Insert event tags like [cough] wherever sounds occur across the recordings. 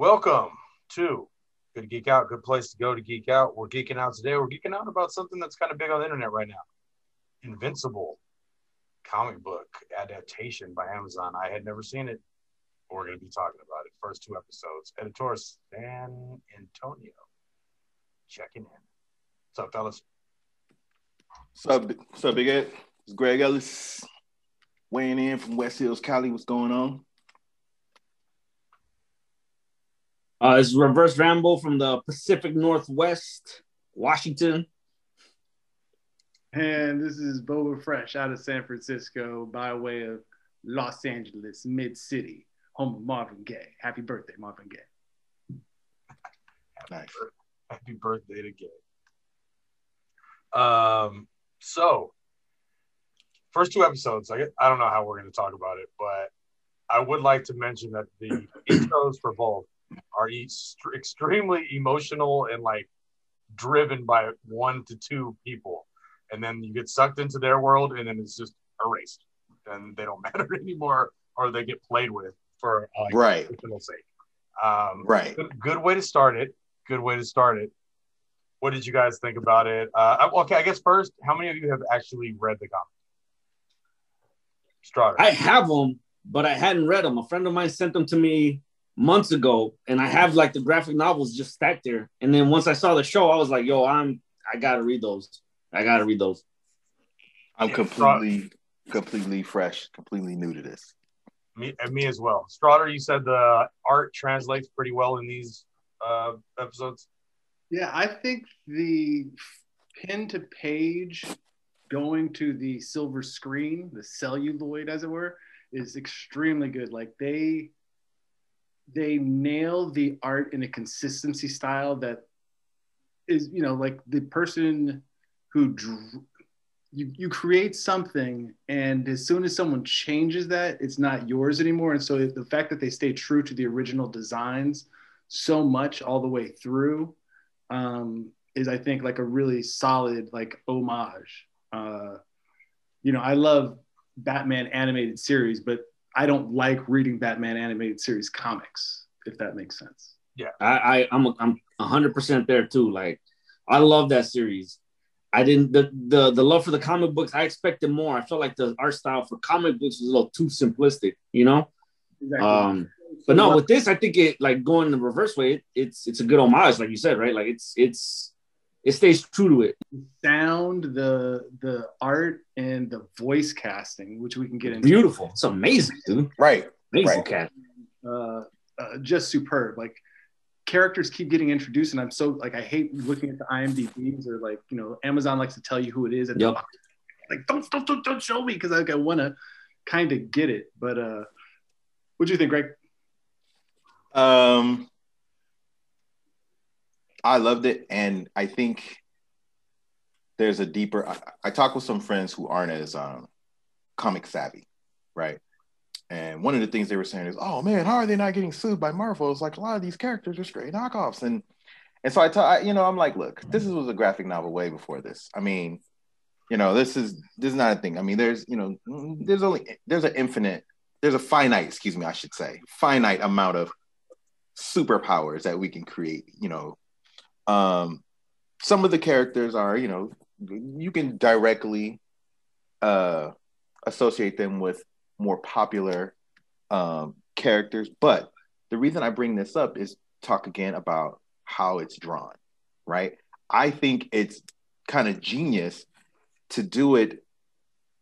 Welcome to Good Geek Out, good place to go to geek out. We're geeking out today. We're geeking out about something that's kind of big on the internet right now Invincible comic book adaptation by Amazon. I had never seen it. We're going to be talking about it. First two episodes. Editor San Antonio checking in. What's up, fellas? What's up, what's up, Big Ed? It's Greg Ellis weighing in from West Hills, Cali. What's going on? Uh, it's Reverse Rambo from the Pacific Northwest, Washington. And this is Boba Fresh out of San Francisco by way of Los Angeles, Mid City, home of Marvin Gaye. Happy birthday, Marvin Gaye. Nice. Happy birthday to Gaye. Um, so first two episodes, I, I don't know how we're going to talk about it, but I would like to mention that the [clears throat] intros for both are east, extremely emotional and like driven by one to two people. And then you get sucked into their world and then it's just erased and they don't [laughs] matter anymore or they get played with for like, right sake. Um, right. Good, good, way to start it. Good way to start it. What did you guys think about it? Uh, okay, I guess first, how many of you have actually read the comic? Strata. I have them, but I hadn't read them. A friend of mine sent them to me months ago, and I have like the graphic novels just stacked there. And then once I saw the show, I was like, "Yo, I'm I gotta read those. I gotta read those." I'm completely, completely fresh, completely new to this. Me and me as well. Strotter, you said the art translates pretty well in these uh, episodes. Yeah, I think the pen to page going to the silver screen, the celluloid, as it were, is extremely good. Like they they nail the art in a consistency style that is you know like the person who drew, you you create something and as soon as someone changes that it's not yours anymore. And so the fact that they stay true to the original designs so much all the way through um, is i think like a really solid like homage. Uh, you know i love batman animated series but I don't like reading Batman animated series comics, if that makes sense. Yeah, I, I I'm a, I'm hundred percent there too. Like, I love that series. I didn't the, the the love for the comic books. I expected more. I felt like the art style for comic books was a little too simplistic, you know. Exactly. Um, but no, with this, I think it like going the reverse way. It, it's it's a good homage, like you said, right? Like it's it's it stays true to it. Sound, the the art, and the voice casting, which we can get into. Beautiful. It's amazing, dude. Right. Amazing right. cat. Uh, uh, just superb. Like characters keep getting introduced, and I'm so like I hate looking at the IMDb's or like you know Amazon likes to tell you who it is And yep. like don't don't don't, don't show me because like I want to kind of get it. But uh, what do you think, Greg? Um, I loved it, and I think there's a deeper. I, I talk with some friends who aren't as um, comic savvy, right? And one of the things they were saying is, "Oh man, how are they not getting sued by Marvel?" It's like a lot of these characters are straight knockoffs, and and so I tell you know I'm like, look, this was a graphic novel way before this. I mean, you know, this is this is not a thing. I mean, there's you know, there's only there's an infinite, there's a finite, excuse me, I should say, finite amount of superpowers that we can create. You know, um, some of the characters are, you know, you can directly uh, associate them with more popular um, characters. But the reason I bring this up is talk again about how it's drawn, right? I think it's kind of genius to do it,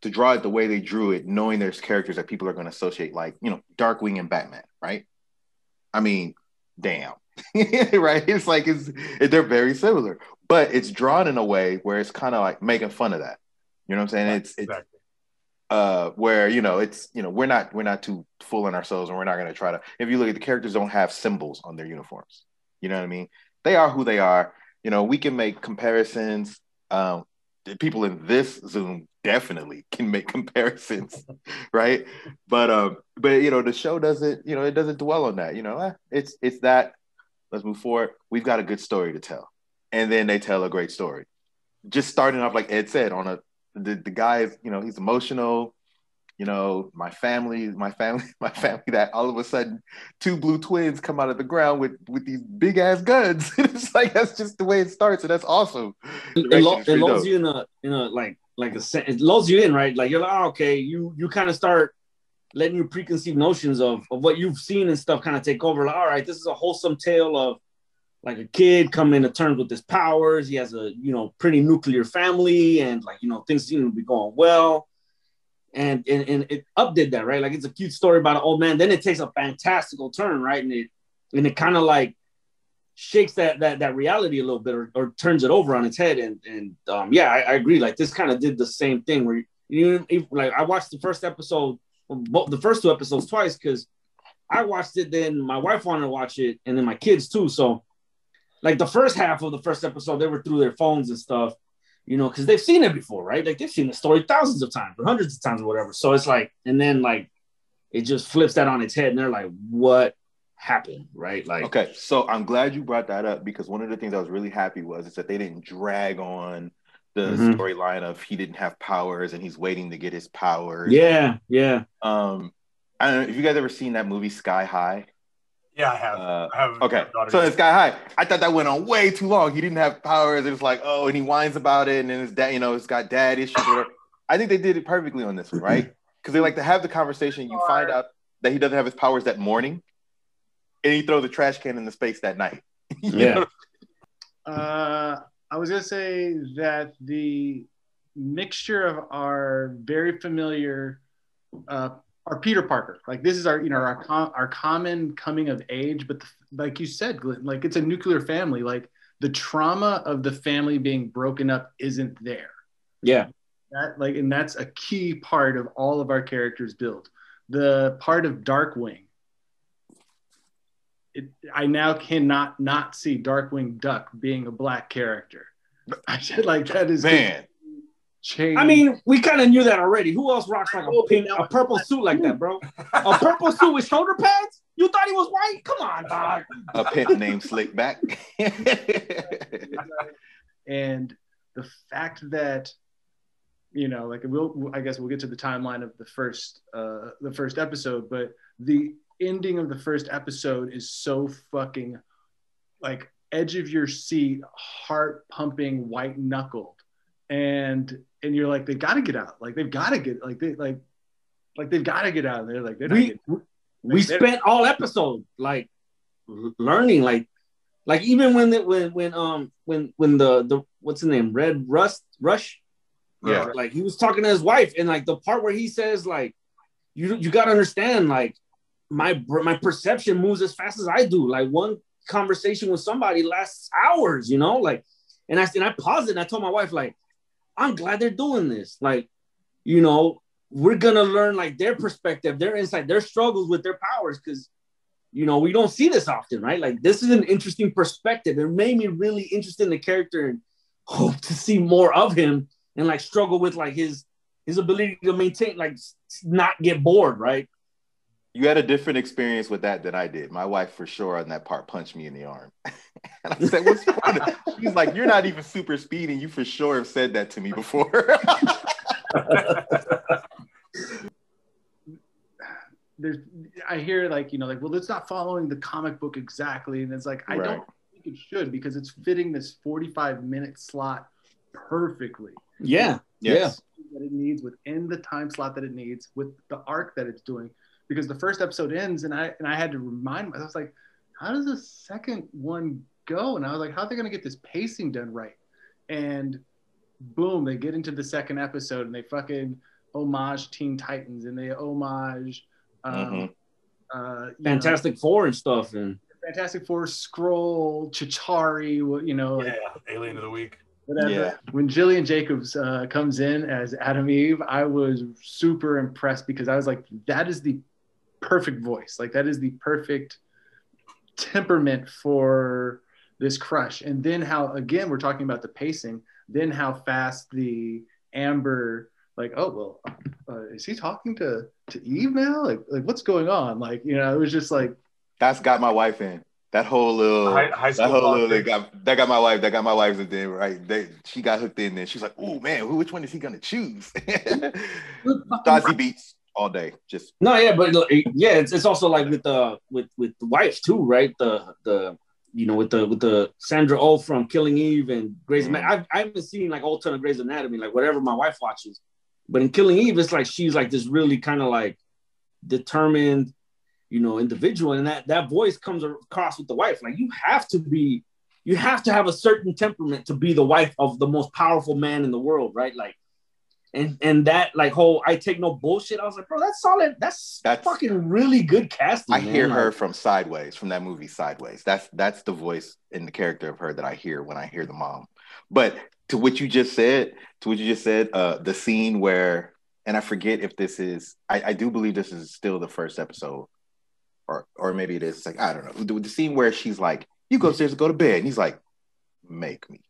to draw it the way they drew it, knowing there's characters that people are going to associate, like, you know, Darkwing and Batman, right? I mean, damn. [laughs] right? It's like it's they're very similar, but it's drawn in a way where it's kind of like making fun of that. You know what I'm saying? It's it's exactly. uh where you know it's you know we're not we're not too fooling ourselves and we're not going to try to. If you look at the characters, don't have symbols on their uniforms. You know what I mean? They are who they are. You know, we can make comparisons. Um, people in this Zoom definitely can make [laughs] comparisons, right? But um, but you know, the show doesn't, you know, it doesn't dwell on that. You know, eh, it's it's that let's move forward. We've got a good story to tell. And then they tell a great story. Just starting off, like Ed said, on a the, the guy is, you know, he's emotional. you know, my family, my family, [laughs] my family that all of a sudden two blue twins come out of the ground with with these big ass guns. [laughs] it's like that's just the way it starts, and that's awesome. It, lo- it lulls you in a in a like like a it lulls you in, right? Like you're like, oh, okay, you you kind of start letting your preconceived notions of, of what you've seen and stuff kind of take over. Like, all right, this is a wholesome tale of like a kid coming to terms with his powers. He has a you know pretty nuclear family, and like you know things seem to be going well. And, and and it updid that right, like it's a cute story about an old man. Then it takes a fantastical turn, right, and it and it kind of like shakes that that that reality a little bit or, or turns it over on its head. And and um, yeah, I, I agree. Like this kind of did the same thing where you, you like I watched the first episode, the first two episodes twice because I watched it. Then my wife wanted to watch it, and then my kids too. So like the first half of the first episode, they were through their phones and stuff, you know, because they've seen it before, right? Like they've seen the story thousands of times or hundreds of times or whatever. So it's like, and then like it just flips that on its head, and they're like, "What happened?" Right? Like, okay, so I'm glad you brought that up because one of the things I was really happy was is that they didn't drag on the mm-hmm. storyline of he didn't have powers and he's waiting to get his powers. Yeah, yeah. Um, I don't know if you guys ever seen that movie Sky High. Yeah, I have. Uh, I have okay, so it's Sky High. I thought that went on way too long. He didn't have powers. It was like, oh, and he whines about it, and then his dad, you know, it's got dad issues. Whatever. I think they did it perfectly on this one, right? Because they like to have the conversation. You find out that he doesn't have his powers that morning, and he throws a trash can in the space that night. [laughs] yeah. Uh, I was gonna say that the mixture of our very familiar uh, our Peter Parker. Like this is our, you know, our our common coming of age. But the, like you said, Glenn, like it's a nuclear family. Like the trauma of the family being broken up isn't there. Yeah. That like, and that's a key part of all of our characters build. The part of Darkwing. It, I now cannot not see Darkwing Duck being a black character. [laughs] I said like that is man change. I mean, we kind of knew that already. Who else rocks like a pink, a purple suit like that, bro? A purple suit with shoulder pads? You thought he was white? Come on, dog. A pimp named Slickback. [laughs] and the fact that you know, like we'll, I guess we'll get to the timeline of the first, uh, the first episode, but the ending of the first episode is so fucking like edge of your seat, heart pumping, white knuckled, and and you're like, they've got to get out. Like they've got to get like they like like they've got to get out. Of there. Like they're we getting, we spent all episode like learning like like even when the, when when um when when the the what's the name? Red rust rush? Yeah. Like he was talking to his wife and like the part where he says like you you got to understand like my my perception moves as fast as I do like one conversation with somebody lasts hours you know like and I and I paused it and I told my wife like I'm glad they're doing this. Like, you know, we're gonna learn like their perspective, their insight, their struggles with their powers, because you know we don't see this often, right? Like, this is an interesting perspective. It made me really interested in the character and hope to see more of him and like struggle with like his his ability to maintain, like, not get bored, right? You had a different experience with that than I did. My wife, for sure, on that part, punched me in the arm. [laughs] and I said, "What's funny?" She's like, "You're not even super speed, and you for sure have said that to me before." [laughs] There's, I hear like you know, like, well, it's not following the comic book exactly, and it's like I right. don't think it should because it's fitting this 45 minute slot perfectly. Yeah, yes. That it needs within the time slot that it needs with the arc that it's doing because the first episode ends and I and I had to remind myself, I was like, how does the second one go? And I was like, how are they gonna get this pacing done right? And boom, they get into the second episode and they fucking homage Teen Titans and they homage um, mm-hmm. uh, Fantastic know, Four and stuff and Fantastic Four, Scroll, Chitauri, you know, yeah, Alien of the Week. Whatever. Yeah. When Gillian Jacobs uh, comes in as Atom Eve, I was super impressed because I was like, that is the perfect voice. Like that is the perfect temperament for this crush. And then how again we're talking about the pacing. Then how fast the Amber like oh well uh, is he talking to to Eve now? Like like what's going on? Like you know it was just like that's got my wife in. That whole little, high, high that whole little, that got, that got my wife, that got my wife in there, right? They, she got hooked in there. She's like, "Oh man, which one is he gonna choose?" [laughs] Dodgy beats all day. Just No, yeah, but yeah, it's, it's also like with the with with the wife too, right? The the you know with the with the Sandra Oh from Killing Eve and Grey's Mhm. Anatomy. I've, I haven't seen like a whole ton of Grey's Anatomy, like whatever my wife watches. But in Killing Eve, it's like she's like this really kind of like determined, you know, individual, and that that voice comes across with the wife. Like you have to be, you have to have a certain temperament to be the wife of the most powerful man in the world, right? Like. And, and that like whole I take no bullshit. I was like, bro, that's solid. That's, That's- fucking really good casting. I man. hear her from Sideways, from that movie Sideways. That's that's the voice and the character of her that I hear when I hear the mom. But to what you just said, to what you just said, uh, the scene where, and I forget if this is, I, I do believe this is still the first episode, or or maybe it is. It's like I don't know. The, the scene where she's like, "You go upstairs and go to bed," and he's like, "Make me."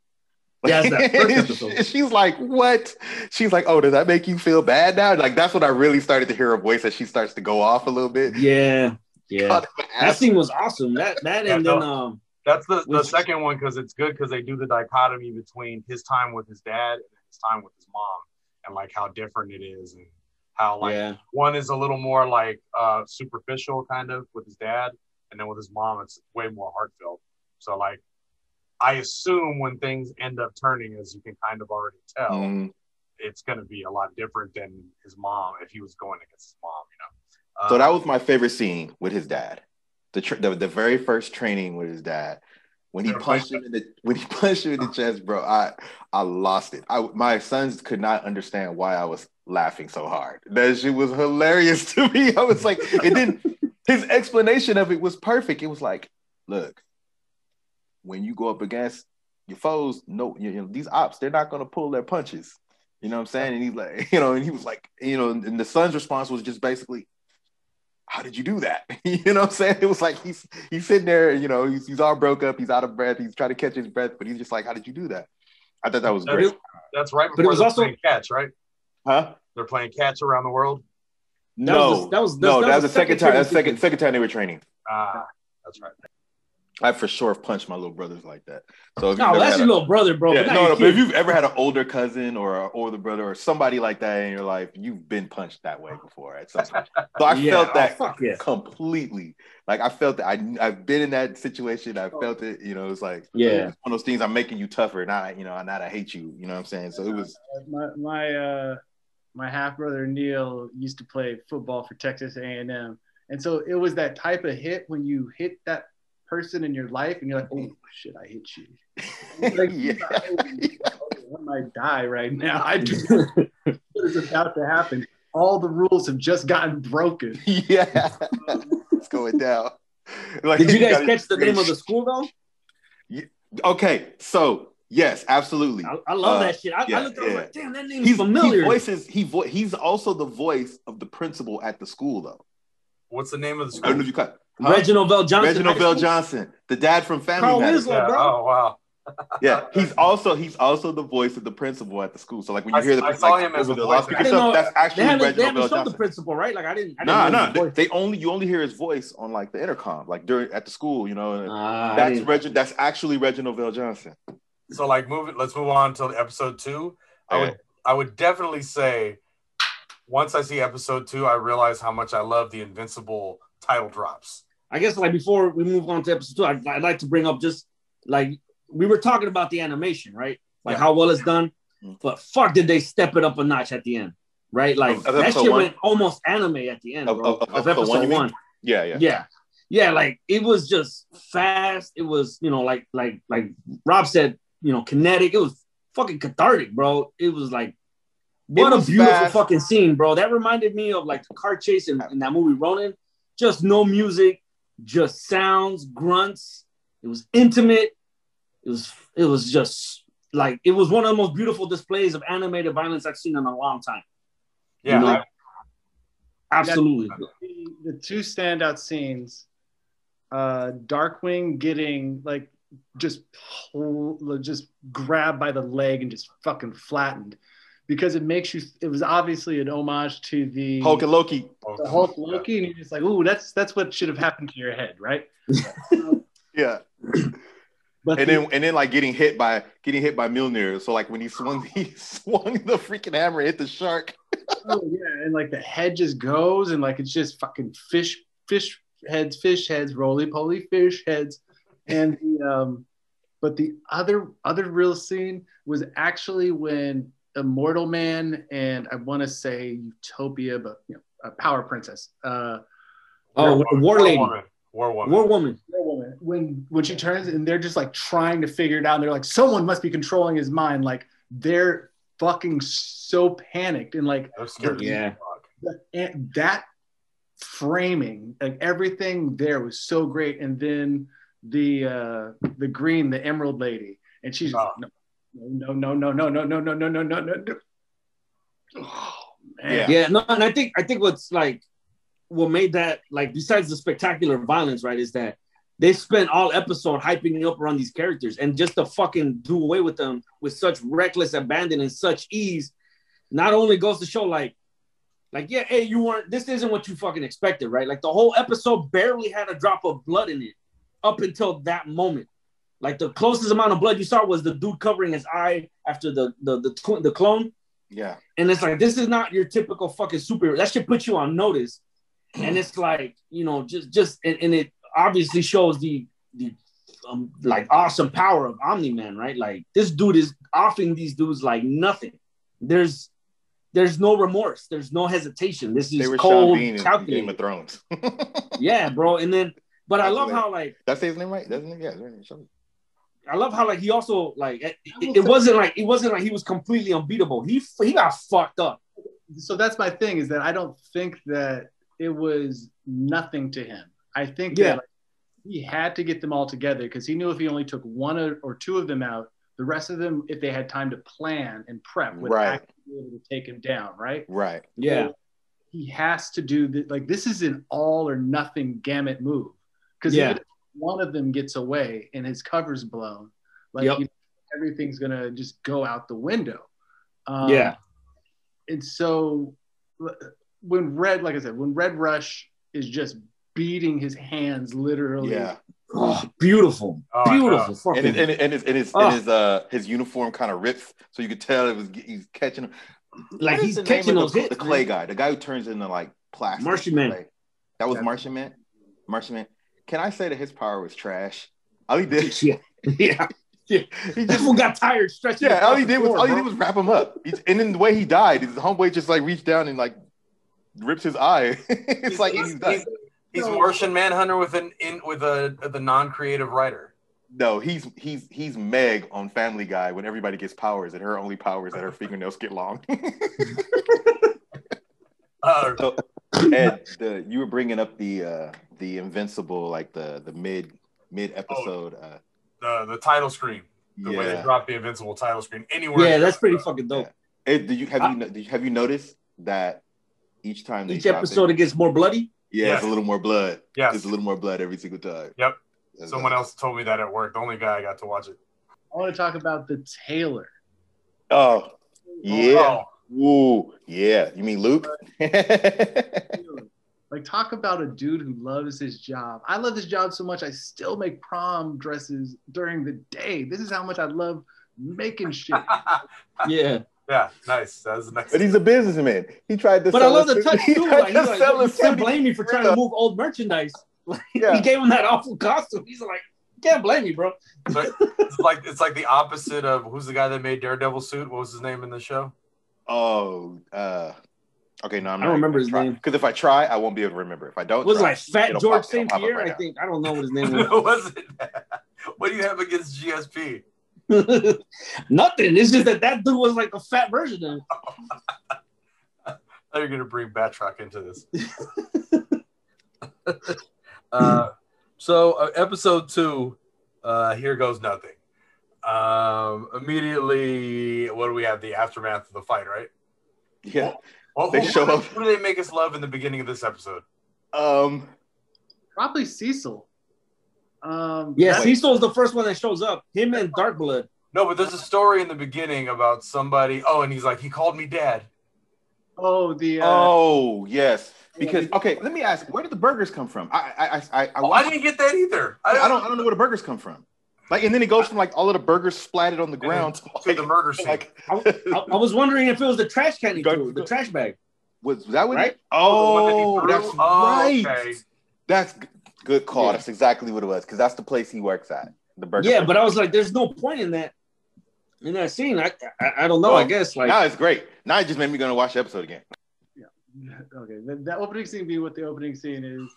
Yeah, that first [laughs] she's like, "What?" She's like, "Oh, does that make you feel bad now?" Like that's when I really started to hear her voice as she starts to go off a little bit. Yeah, [laughs] yeah. God, That scene was awesome. That that and Yeah, then um That's the, the Which- second one because it's good because they do the dichotomy between his time with his dad and his time with his mom and like how different it is and how like yeah one is a little more like uh superficial kind of with his dad and then with his mom it's way more heartfelt so like i assume when things end up turning as you can kind of already tell Mm. it's going to be a lot different than his mom if he was going against his mom you know uh, So that was my favorite scene with his dad. The tr- the, the very first training with his dad. When he punched him in the when he [laughs] punched him in the chest, bro, I I lost it. I my sons could not understand why I was laughing so hard. That shit was hilarious [laughs] to me. I was like, and then his explanation of it was perfect. It was like, look, when you go up against your foes, no, you know, these ops, they're not gonna pull their punches. You know what I'm saying? And he's like, [laughs] you know, and he was like, you know, and the son's response was just basically, how did you do that? [laughs] you know what I'm saying? [laughs] It was like he's he's sitting there, you know, he's, he's all broke up, he's out of breath, he's trying to catch his breath, but he's just like, how did you do that? I thought that was great. that's right But it was also- playing catch right Huh? they're playing catch around the world That no, was the- that was- no, that that was was the the second second time. training That's second second time they were training. ah that's right I for sure have punched my little brothers like that. So if you've no, that's your a- little brother, bro. yeah, no, no, but if you've ever had an older cousin or an older brother or somebody like that in your life, you've been punched that way before at some point. So I [laughs] Yeah, felt oh, that fuck yeah. completely. Like I felt that I I've been in that situation. I felt it. You know, it's like Yeah. it's one of those things. I'm making you tougher, not you know, not I hate you. You know what I'm saying? So it was my my uh my half brother Neil used to play football for Texas A&M, and so it was that type of hit when you hit that person in your life, and you're like, oh shit, I hit you. [laughs] Like, yeah. I might die right now. I [laughs] just what is about to happen. All the rules have just gotten broken. [laughs] yeah, it's going down. Like, Did you guys gotta- catch the name of the school though? Okay, so yes, absolutely. I, I love Uh, that shit. I, yeah, I looked, I was yeah. like, damn, that name's He's familiar. He voices. He vo- He's also the voice of the principal at the school, though. what's the name of the school? I don't know if you cut. Huh? Reginald VelJohnson. Reginald VelJohnson, the dad from Family Carl Matters. Winslow. bro. oh wow [laughs] Yeah, he's also he's also the voice of the principal at the school. So like when you I- hear the I saw like, him as over the voice loudspeaker I didn't that's They actually haven't, they Reginald haven't Bell shown the principal, right? Like I didn't. I didn't No, know no, they, they only you only hear his voice on like the intercom, like during at the school, you know. and Ah, that's didn't- Reg, that's actually Reginald VelJohnson. so like move it let's move on to episode two i would i would definitely say once i see episode two i realize how much i love the invincible title drops I guess like before we move on to episode two, I'd, I'd like to bring up just like we were talking about the animation, right? Like Yeah. how well it's done, Mm. but fuck, did they step it up a notch at the end, right? Like Of- that shit one? went almost anime at the end, Of- of- of episode one, one. Yeah, yeah. yeah yeah like it was just fast it was you know like like like rob said you know kinetic it was fucking cathartic bro it was like what a beautiful fast. fucking scene bro that reminded me of like the car chase in, in that movie ronin just no music just sounds grunts. It was intimate. It was it was just like it was one of the most beautiful displays of animated violence i've seen in a long time. Yeah know, I- absolutely. The, the two standout scenes, uh, Darkwing getting like just pull, just grabbed by the leg and just fucking flattened, because it makes you. It was obviously an homage to the Hulk and Loki. the Hulk Loki, and you're just like, ooh, that's that's what should have happened to your head, right? [laughs] Yeah. [clears throat] But and the- then and then like getting hit by getting hit by Milner. So like when he swung [laughs] he swung the freaking hammer, hit the shark. [laughs] oh yeah, and like the head just goes and like it's just fucking fish, fish heads, fish heads, roly poly fish heads, and the um, but the other other real scene was actually when Immortal Man and I want to say Utopia, but you know, a Power Princess. Uh, Oh, War, War Lady, Woman. War Woman. War Woman. War Woman, when when she turns and they're just like trying to figure it out, and they're like, someone must be controlling his mind. Like they're fucking so panicked and like That. Yeah. And that framing, like everything there was so great. And then the uh the green, the emerald lady, and she's Oh. no, no, no, no, no, no, no, no, no, no, no, no, no. Oh man. Yeah. Yeah, no, and I think I think what's like what made that like besides the spectacular violence, right, is that they spent all episode hyping you up around these characters and just to fucking do away with them with such reckless abandon and such ease, not only goes to show like like yeah, hey, you weren't this isn't what you fucking expected, right? Like the whole episode barely had a drop of blood in it up until that moment. Like the closest amount of blood you saw was the dude covering his eye after the the the, tw- the clone. Yeah. And it's like this is not your typical fucking superhero. That should put you on notice. And it's like, you know, just just and, and it obviously shows the the um, like awesome power of Omni Man, right? Like this dude is offing these dudes like nothing. There's there's no remorse, there's no hesitation. This They is Sean cold, in Game of Thrones. [laughs] Yeah, bro. And then, but I That's love how like I say his name right? Doesn't it? Yeah. It's Sean. I love how like he also like it, it, it wasn't like it wasn't like he was completely unbeatable. He he got fucked up. so that's my thing is that I don't think that it was nothing to him. I think Yeah. that like, he had to get them all together because he knew if he only took one or, or two of them out, the rest of them, if they had time to plan and prep, would Right. actually be able to take him down, right? Right. Yeah, He has to do the, like this is an all or nothing gamut move because Yeah. If one of them gets away and his cover's blown, like Yep. you know, everything's gonna just go out the window. Um, yeah. and so when red like i said when red rush is just beating his hands literally Yeah. Oh, beautiful, Oh, beautiful. know. Fucking, And his, and, and his, and his, Oh. and his, uh, his uniform kind of rips, so you could tell it was he's catching him. like What is he's the catching those the, hits. the clay man. guy, the guy who turns into like plastic. Martian Man. clay. That was Yeah. Martian Man. Martian Man. Can I say that his power was trash? All he did, [laughs] Yeah, [laughs] yeah. he just fool got tired stretching. yeah. All he did was floor, all he did was wrap him up. He's, and then the way he died, his homeboy just like reached down and like rips his eye. [laughs] it's like he's done. he's, he's Martian Manhunter with an in with a the non-creative writer. No, he's he's he's Meg on Family Guy when everybody gets powers and her only powers that her fingernails get long. Uh, So, Ed, [laughs] the, you were bringing up the uh, the Invincible, like the the mid mid episode. Uh, the the title screen, the way they yeah. dropped the Invincible title screen anywhere. Yeah, that's pretty fucking dope. Ed, did you have you did you, have you noticed that each time Each episode it, it gets more bloody. yeah, it's a little more blood. Yeah, it's a little more blood every single time. Yep. That's Someone nice. else told me that at work. The only guy I got to watch it. i want to talk about the taylor Oh, yeah. Oh, Ooh, yeah. You mean Luke? [laughs] like talk about a dude who loves his job i love this job so much i still make prom dresses during the day this is how much i love making shit [laughs] Yeah, yeah, nice. That was the next. but he's a businessman. He tried to. but I love the touch [laughs] too. tried Like, to he's like, sell a you can't blame me for trying to move old merchandise. Like, Yeah. he gave him that awful costume. He's like, can't blame me, bro. So it's like it's like the opposite of who's the guy that made Daredevil suit? What was his name in the show? Oh, uh, okay. No, I'm I don't remember his try. name. Because if I try, I won't be able to remember. If I don't, Was it try, like Fat George St. Pierre? right I think I don't know what his name [laughs] was. What was it? What do you have against GSP? [laughs] Nothing. It's just that that dude was like a fat version of him. [laughs] I thought you're gonna bring Batroc into this. uh, so uh, episode two, uh, here goes nothing. Um, immediately, what do we have? The aftermath of the fight, right? Yeah. Well, They who, show up. Who do they make us love in the beginning of this episode? Um. probably cecil um Yeah, that- Cecil's the first one that shows up. Him and Darkblood. No, but there's a story in the beginning about somebody. Oh, and he's like, he called me dad. oh the uh, Oh yes. Because okay, let me ask, where did the burgers come from? I I I I, I, Oh, I didn't get that either. I don't I don't know where the burgers come from. Like, and then it goes from like all of the burgers splattered on the ground to, [laughs] to the murder scene. like I, I, I was wondering if it was the trash can he threw, the trash bag. Was that what? Right? Oh, The that he oh, threw? that's Oh, right. okay. That's good call. Yeah. That's exactly what it was because that's the place he works at. The burger. Yeah, place. but I was like, there's no point in that in that scene. I I, I don't know. Well, I guess like now it's great. Now it just made me gonna watch the episode again. Yeah. Okay, the, that opening scene being what the opening scene is.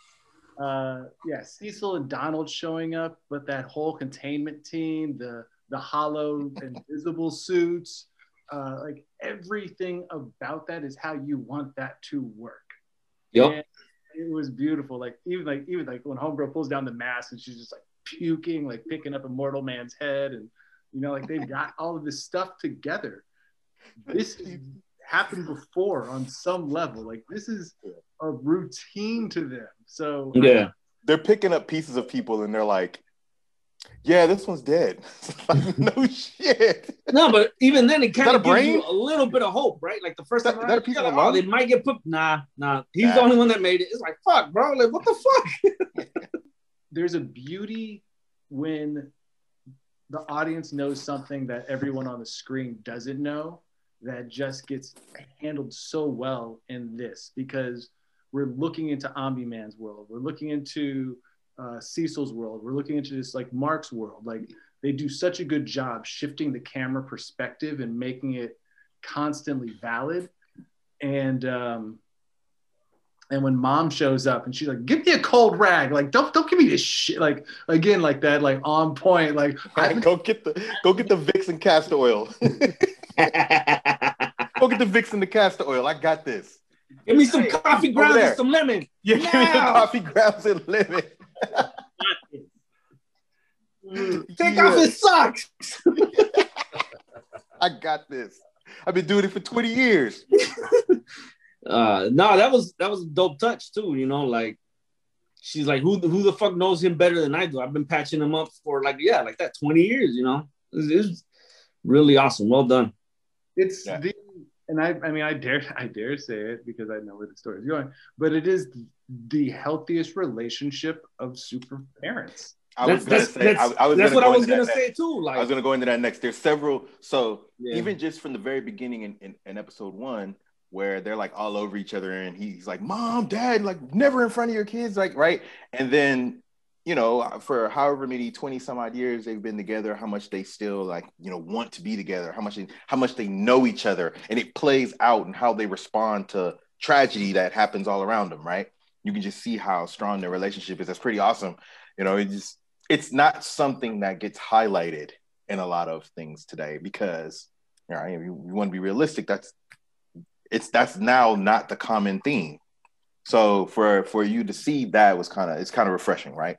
Uh, yeah, Cecil and Donald showing up, but that whole containment team, the the hollow [laughs] invisible suits, uh, like everything about that is how you want that to work. Yep. And it was beautiful. Like even like even like when Homegirl pulls down the mask and she's just like puking, like picking up a mortal man's head, and you know, like they've got all of this stuff together. [laughs] This has happened before on some level. Like this is a routine to them. So yeah. They're picking up pieces of people and they're like, "Yeah, this one's dead." [laughs] like, [laughs] no shit. No, but even then, it kind of a gives brain? you a little bit of hope, right? Like the first Is time that- around, that a piece you're of like, oh, they might get put. Nah, nah. He's Nah. the only one that made it. It's like fuck, bro. Like what the fuck? [laughs] there's a beauty when the audience knows something that everyone on the screen doesn't know that just gets handled so well in this because we're looking into Omni Man's world. We're looking into uh, Cecil's world. We're looking into this like Mark's world. Like they do such a good job shifting the camera perspective and making it constantly valid. And um, and when mom shows up and she's like, "Give me a cold rag," like don't don't give me this shit. Like again, like that, like on point. Like [laughs] go get the go get the Vicks and castor oil. [laughs] go get the Vicks and the castor oil. I got this. Give me some Hey, coffee grounds and some lemon. Yeah, give me the coffee grounds and lemon. [laughs] Take Yeah. off his socks. [laughs] I got this. I've been doing it for 20 years. [laughs] Uh, no, that was that was a dope touch too. You know, like she's like, who who the fuck knows him better than I do? I've been patching him up for like yeah, like that twenty years. You know, it's, it's really awesome. Well done. it's Yeah. the and I I mean I dare [laughs] I dare say it because I know where the story is going, but it is the healthiest relationship of super parents. I That's was gonna that's, say, that's, I, I was that's gonna what I was gonna that say next. too. Like I was gonna go into that next. There's several. So Yeah. even just from the very beginning in, in, in episode one, where they're like all over each other, and he's like, "Mom, Dad, like never in front of your kids," like right. And then you know, uh, for however many twenty some odd years they've been together, how much they still like you know want to be together, how much they, how much they know each other, and it plays out and how they respond to tragedy that happens all around them. Right. You can just see how strong their relationship is. That's pretty awesome. You know, it just it's not something that gets highlighted in a lot of things today because you know, you, you want to be realistic. That's it's that's now not the common theme. So for for you to see that was kind of it's kind of refreshing, right?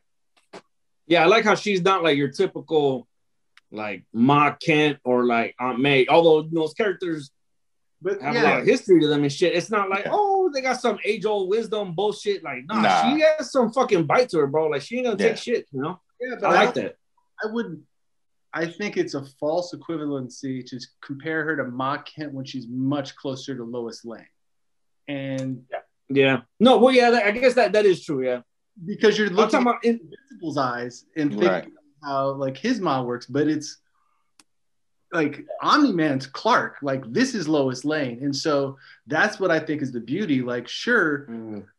Yeah, I like how she's not like your typical like Ma Kent or like Aunt May. Although you know, those characters But have a lot yeah, of history to them and shit. It's not like, Yeah. oh, they got some age old wisdom bullshit. Like, nah, Nah. she has some fucking bite to her, bro. Like, she ain't gonna Yeah. take shit, you know? yeah, but I but like that. I wouldn't. I think it's a false equivalency to compare her to Ma Kent when she's much closer to Lois Lane, and Yeah. yeah. No, well, yeah, I guess that that is true. Yeah. Because you're I'm looking talking at about in, Invincible's eyes and thinking Right. how like his mom works, but it's like Omni Man's Clark. Like this is Lois Lane, and so that's what I think is the beauty. Like, sure,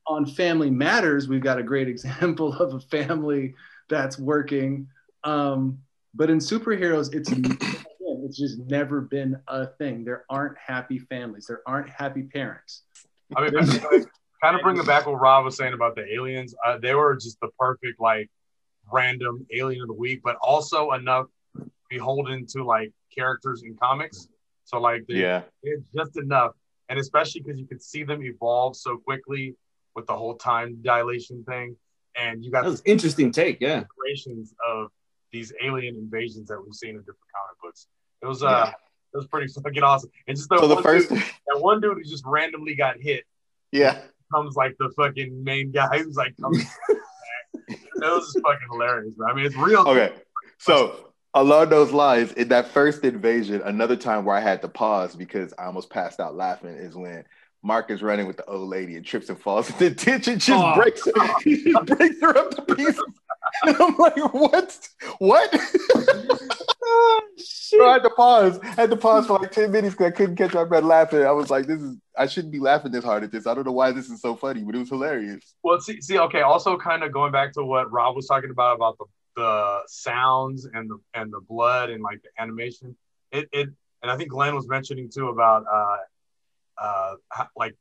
on Family Matters, we've got a great [laughs] example of a family that's working. Um, but in superheroes, it's [coughs] it's just never been a thing. There aren't happy families. There aren't happy parents. I mean, like, [laughs] kind of bringing back what Rob was saying about the aliens. Uh, they were just the perfect, like, random alien of the week, but also enough beholden to like characters in comics. So like, they, Yeah. it's just enough, and especially because you could see them evolve so quickly with the whole time dilation thing, and you got that was interesting take. Yeah. iterations of these alien invasions that we've seen in different comic books. It was uh, Yeah. it was pretty [laughs] fucking awesome. And just the, So the one first dude, that one dude who just randomly got hit Yeah. Comes like the fucking main guy who's like comes back. It was fucking hilarious, bro. I mean, it's real. Okay. So along those lines, in that first invasion, another time where I had to pause because I almost passed out laughing is when Mark is running with the old lady and trips and falls in the tension just Oh. breaks her, [laughs] he just breaks her up to pieces. And I'm like, what? What? [laughs] [laughs] Oh, shit. shit. Bro, I had to pause. I had to pause for like 10 minutes because I couldn't catch my breath laughing. I was like, this is I shouldn't be laughing this hard at this. I don't know why this is so funny, but it was hilarious. Well, see, see, okay. Also, kind of going back to what Rob was talking about about the the sounds and the and the blood and like the animation. It it and I think Glenn was mentioning too about uh uh like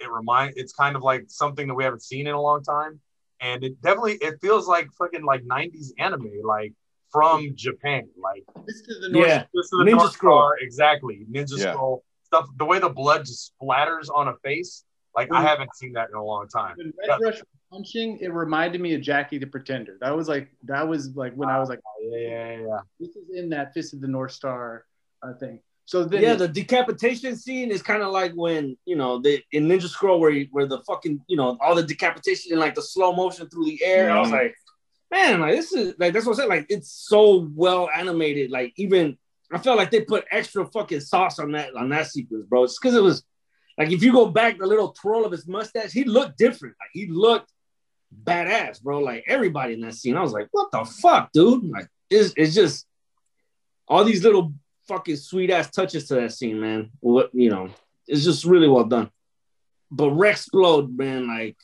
it remind it's kind of like something that we haven't seen in a long time, and it definitely it feels like fucking like '90s anime, like from Japan, like This is the North Yeah. this is the Ninja North Scroll. Star, exactly. Ninja Yeah. Scroll stuff. The way the blood just splatters on a face, like I Mm. haven't seen that in a long time. When Yeah. Red Rush was punching, it reminded me of Jackie the Pretender. That was like that was like when I was like, Yeah, yeah, yeah, yeah. this is in that Fist of the North Star uh, thing. So then yeah, the decapitation scene is kind of like when you know the in Ninja Scroll where you, where the fucking you know all the decapitation in like the slow motion through the air. I was Mhm. like, man, like this is like that's what I said. Like it's so well animated. Like even I felt like they put extra fucking sauce on that on that sequence, bro. It's because it was like if you go back the little twirl of his mustache, he looked different. Like he looked badass, bro. Like everybody in that scene, I was like, what the fuck, dude? Like it's it's just all these little fucking sweet ass touches to that scene, man. What you know, it's just really well done. But Rexplode, man, like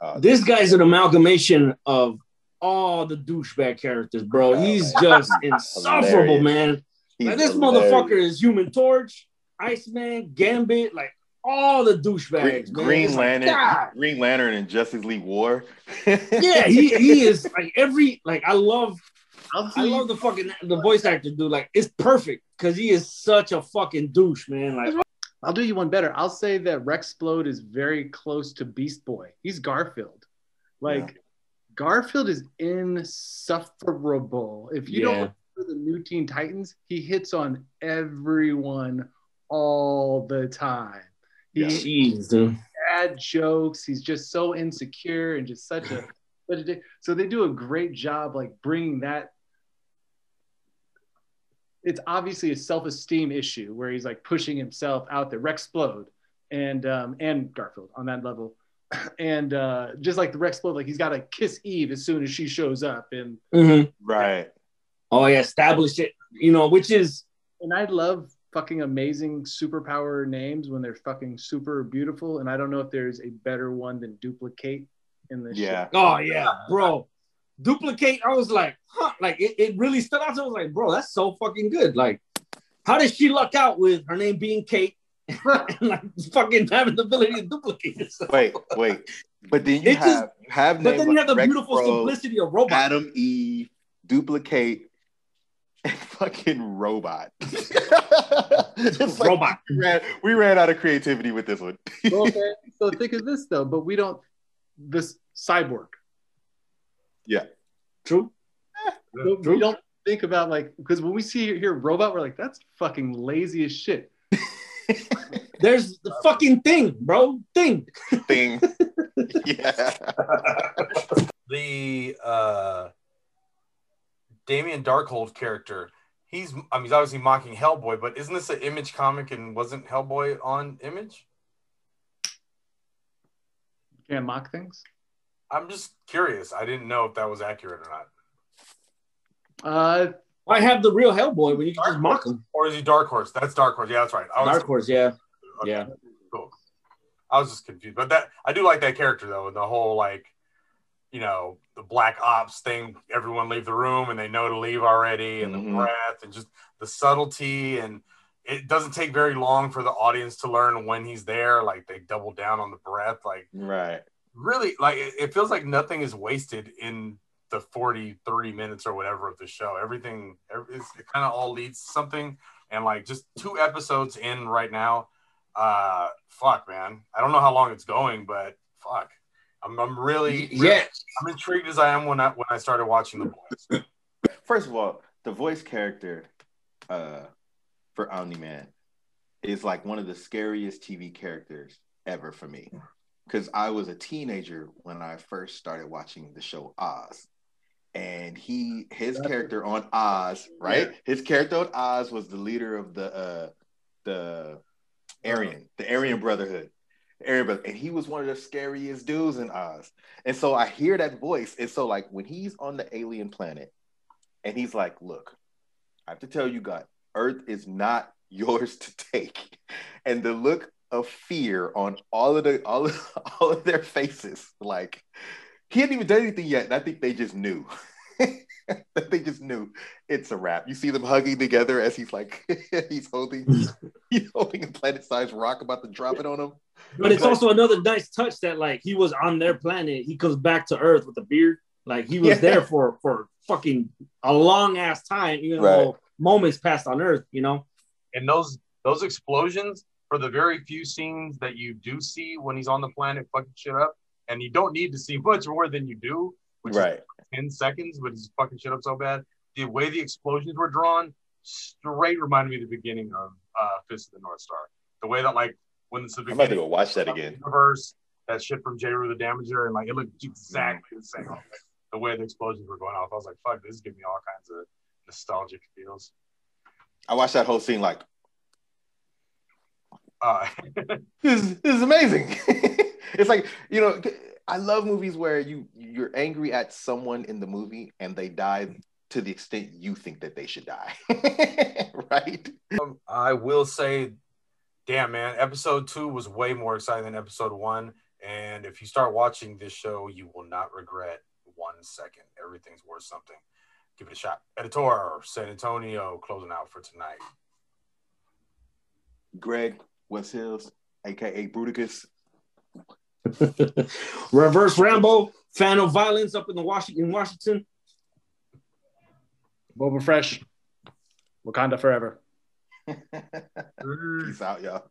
Uh, this guy's an amalgamation of all the douchebag characters, bro. He's [laughs] just insufferable, man. Like this hilarious. motherfucker is Human Torch, Iceman, Gambit, like all the douchebags, Green, man. Green It's like, Lantern, Green Lantern, and Justice League War. Yeah, [laughs] he, he is like every like I love I'll I see- love the fucking the voice actor, dude. Like it's perfect because he is such a fucking douche, man. Like I'll do you one better. I'll say that Rexplode is very close to Beast Boy. He's Garfield. Like Garfield is insufferable. If you Yeah. don't remember the new Teen Titans, he hits on everyone all the time. He jeez, dude. bad jokes. He's just so insecure and just such a, [sighs] a dick. So they do a great job like bringing that. It's obviously a self-esteem issue where he's like pushing himself out there. Rexplode and um, and Garfield on that level, and uh, just like the Rexplode, like he's got to kiss Eve as soon as she shows up, and Mhm. right. Oh yeah, establish it. You know, which is and I love fucking amazing superpower names when they're fucking super beautiful. And I don't know if there's a better one than Duplikate in this. Yeah. oh yeah, bro. Duplikate. I was like, huh? Like it, it really stood out. So I was like, bro, that's so fucking good. Like, how did she luck out with her name being Kate and [laughs] like fucking having the ability to duplicate herself? Wait, wait. But then you It just- have you have But then you have the like beautiful Rex Bro, simplicity of robot. Atom Eve, Duplikate, [laughs] and fucking robot. [laughs] it's like Robot. we ran, we ran out of creativity with this one. Well, okay, so think of this though, but we don't this cyborg. Yeah. True. Eh, we we don't think about like because when we see here robot, we're like, that's fucking lazy as shit. There's the fucking thing, bro. Thing. Thing. [laughs] yeah. the uh Damien Darkblood character. He's I mean he's obviously mocking Hellboy, but isn't this an image comic and wasn't Hellboy on image? Can't mock things. I'm just curious. I didn't know if that was accurate or not. Uh, Why have the real Hellboy when you can just mock him? Or is he Dark Horse? That's Dark Horse. Yeah, that's right. Dark Horse, yeah. okay, Yeah. Cool. I was just confused. But that I do like that character though, and the whole like, you know, the black ops thing, everyone leave the room and they know to leave already, and Mhm. the breath and just the subtlety and it doesn't take very long for the audience to learn when he's there. Like they double down on the breath. Like Right. really like it feels like nothing is wasted in the 43 minutes or whatever of the show everything every- it kind of all leads to something and like just two episodes in right now uh fuck man i don't know how long it's going but fuck i'm, I'm really, really Yeah. i'm intrigued as i am when i when i started watching the boys [laughs] First of all, the voice character uh, for Omni Man is like one of the scariest TV characters ever for me. Because I was a teenager when I first started watching the show Oz. And he his character on Oz, right? His character on Oz was the leader of the uh the Aryan, the Aryan Brotherhood. Aryan and he was one of the scariest dudes in Oz. And so I hear that voice. And so like when he's on the alien planet and he's like, look, I have to tell you, got Earth is not [laughs] yours to take. And the look of fear on all of the all of, [laughs] all of their faces, like he hadn't even done anything yet. And I think they just knew. [laughs] they just knew it's a wrap. You see them hugging together as he's like [laughs] he's holding [laughs] he's holding a planet-sized rock about to drop it on him. But it's also another nice touch that like he was on their planet. He comes back to Earth with a beard. Like he was Yeah. there for for fucking a long ass time, even Right. though moments passed on Earth. You know. and those those explosions for the very few scenes that you do see when he's on the planet fucking shit up, and you don't need to see much more than you do, which Right. is ten seconds, but he's fucking shit up so bad. The way the explosions were drawn, straight reminded me of the beginning of uh, Fist of the North Star. The way that like when it's the I'm about to go watch that again. universe, that shit from J. Rue the Damager, and like it looked exactly the same. The way the explosions were going off, I was like, "Fuck, this is giving me all kinds of nostalgic feels." I watched that whole scene like Uh, [laughs] this, is- this is amazing. [laughs] it's like you know, I love movies where you you're angry at someone in the movie and they die to the extent you think that they should die, [laughs] right? Um, I will say, damn man, episode two was way more exciting than episode one. And if you start watching this show, you will not regret one second. Everything's worth something. Give it a shot. Editor San Antonio closing out for tonight. Greg West Hills, aka Bruticus. [laughs] Reverse Rambo, fan of violence up in the Washington, Washington. Boba Fresh, Wakanda forever. [laughs] Peace out, y'all.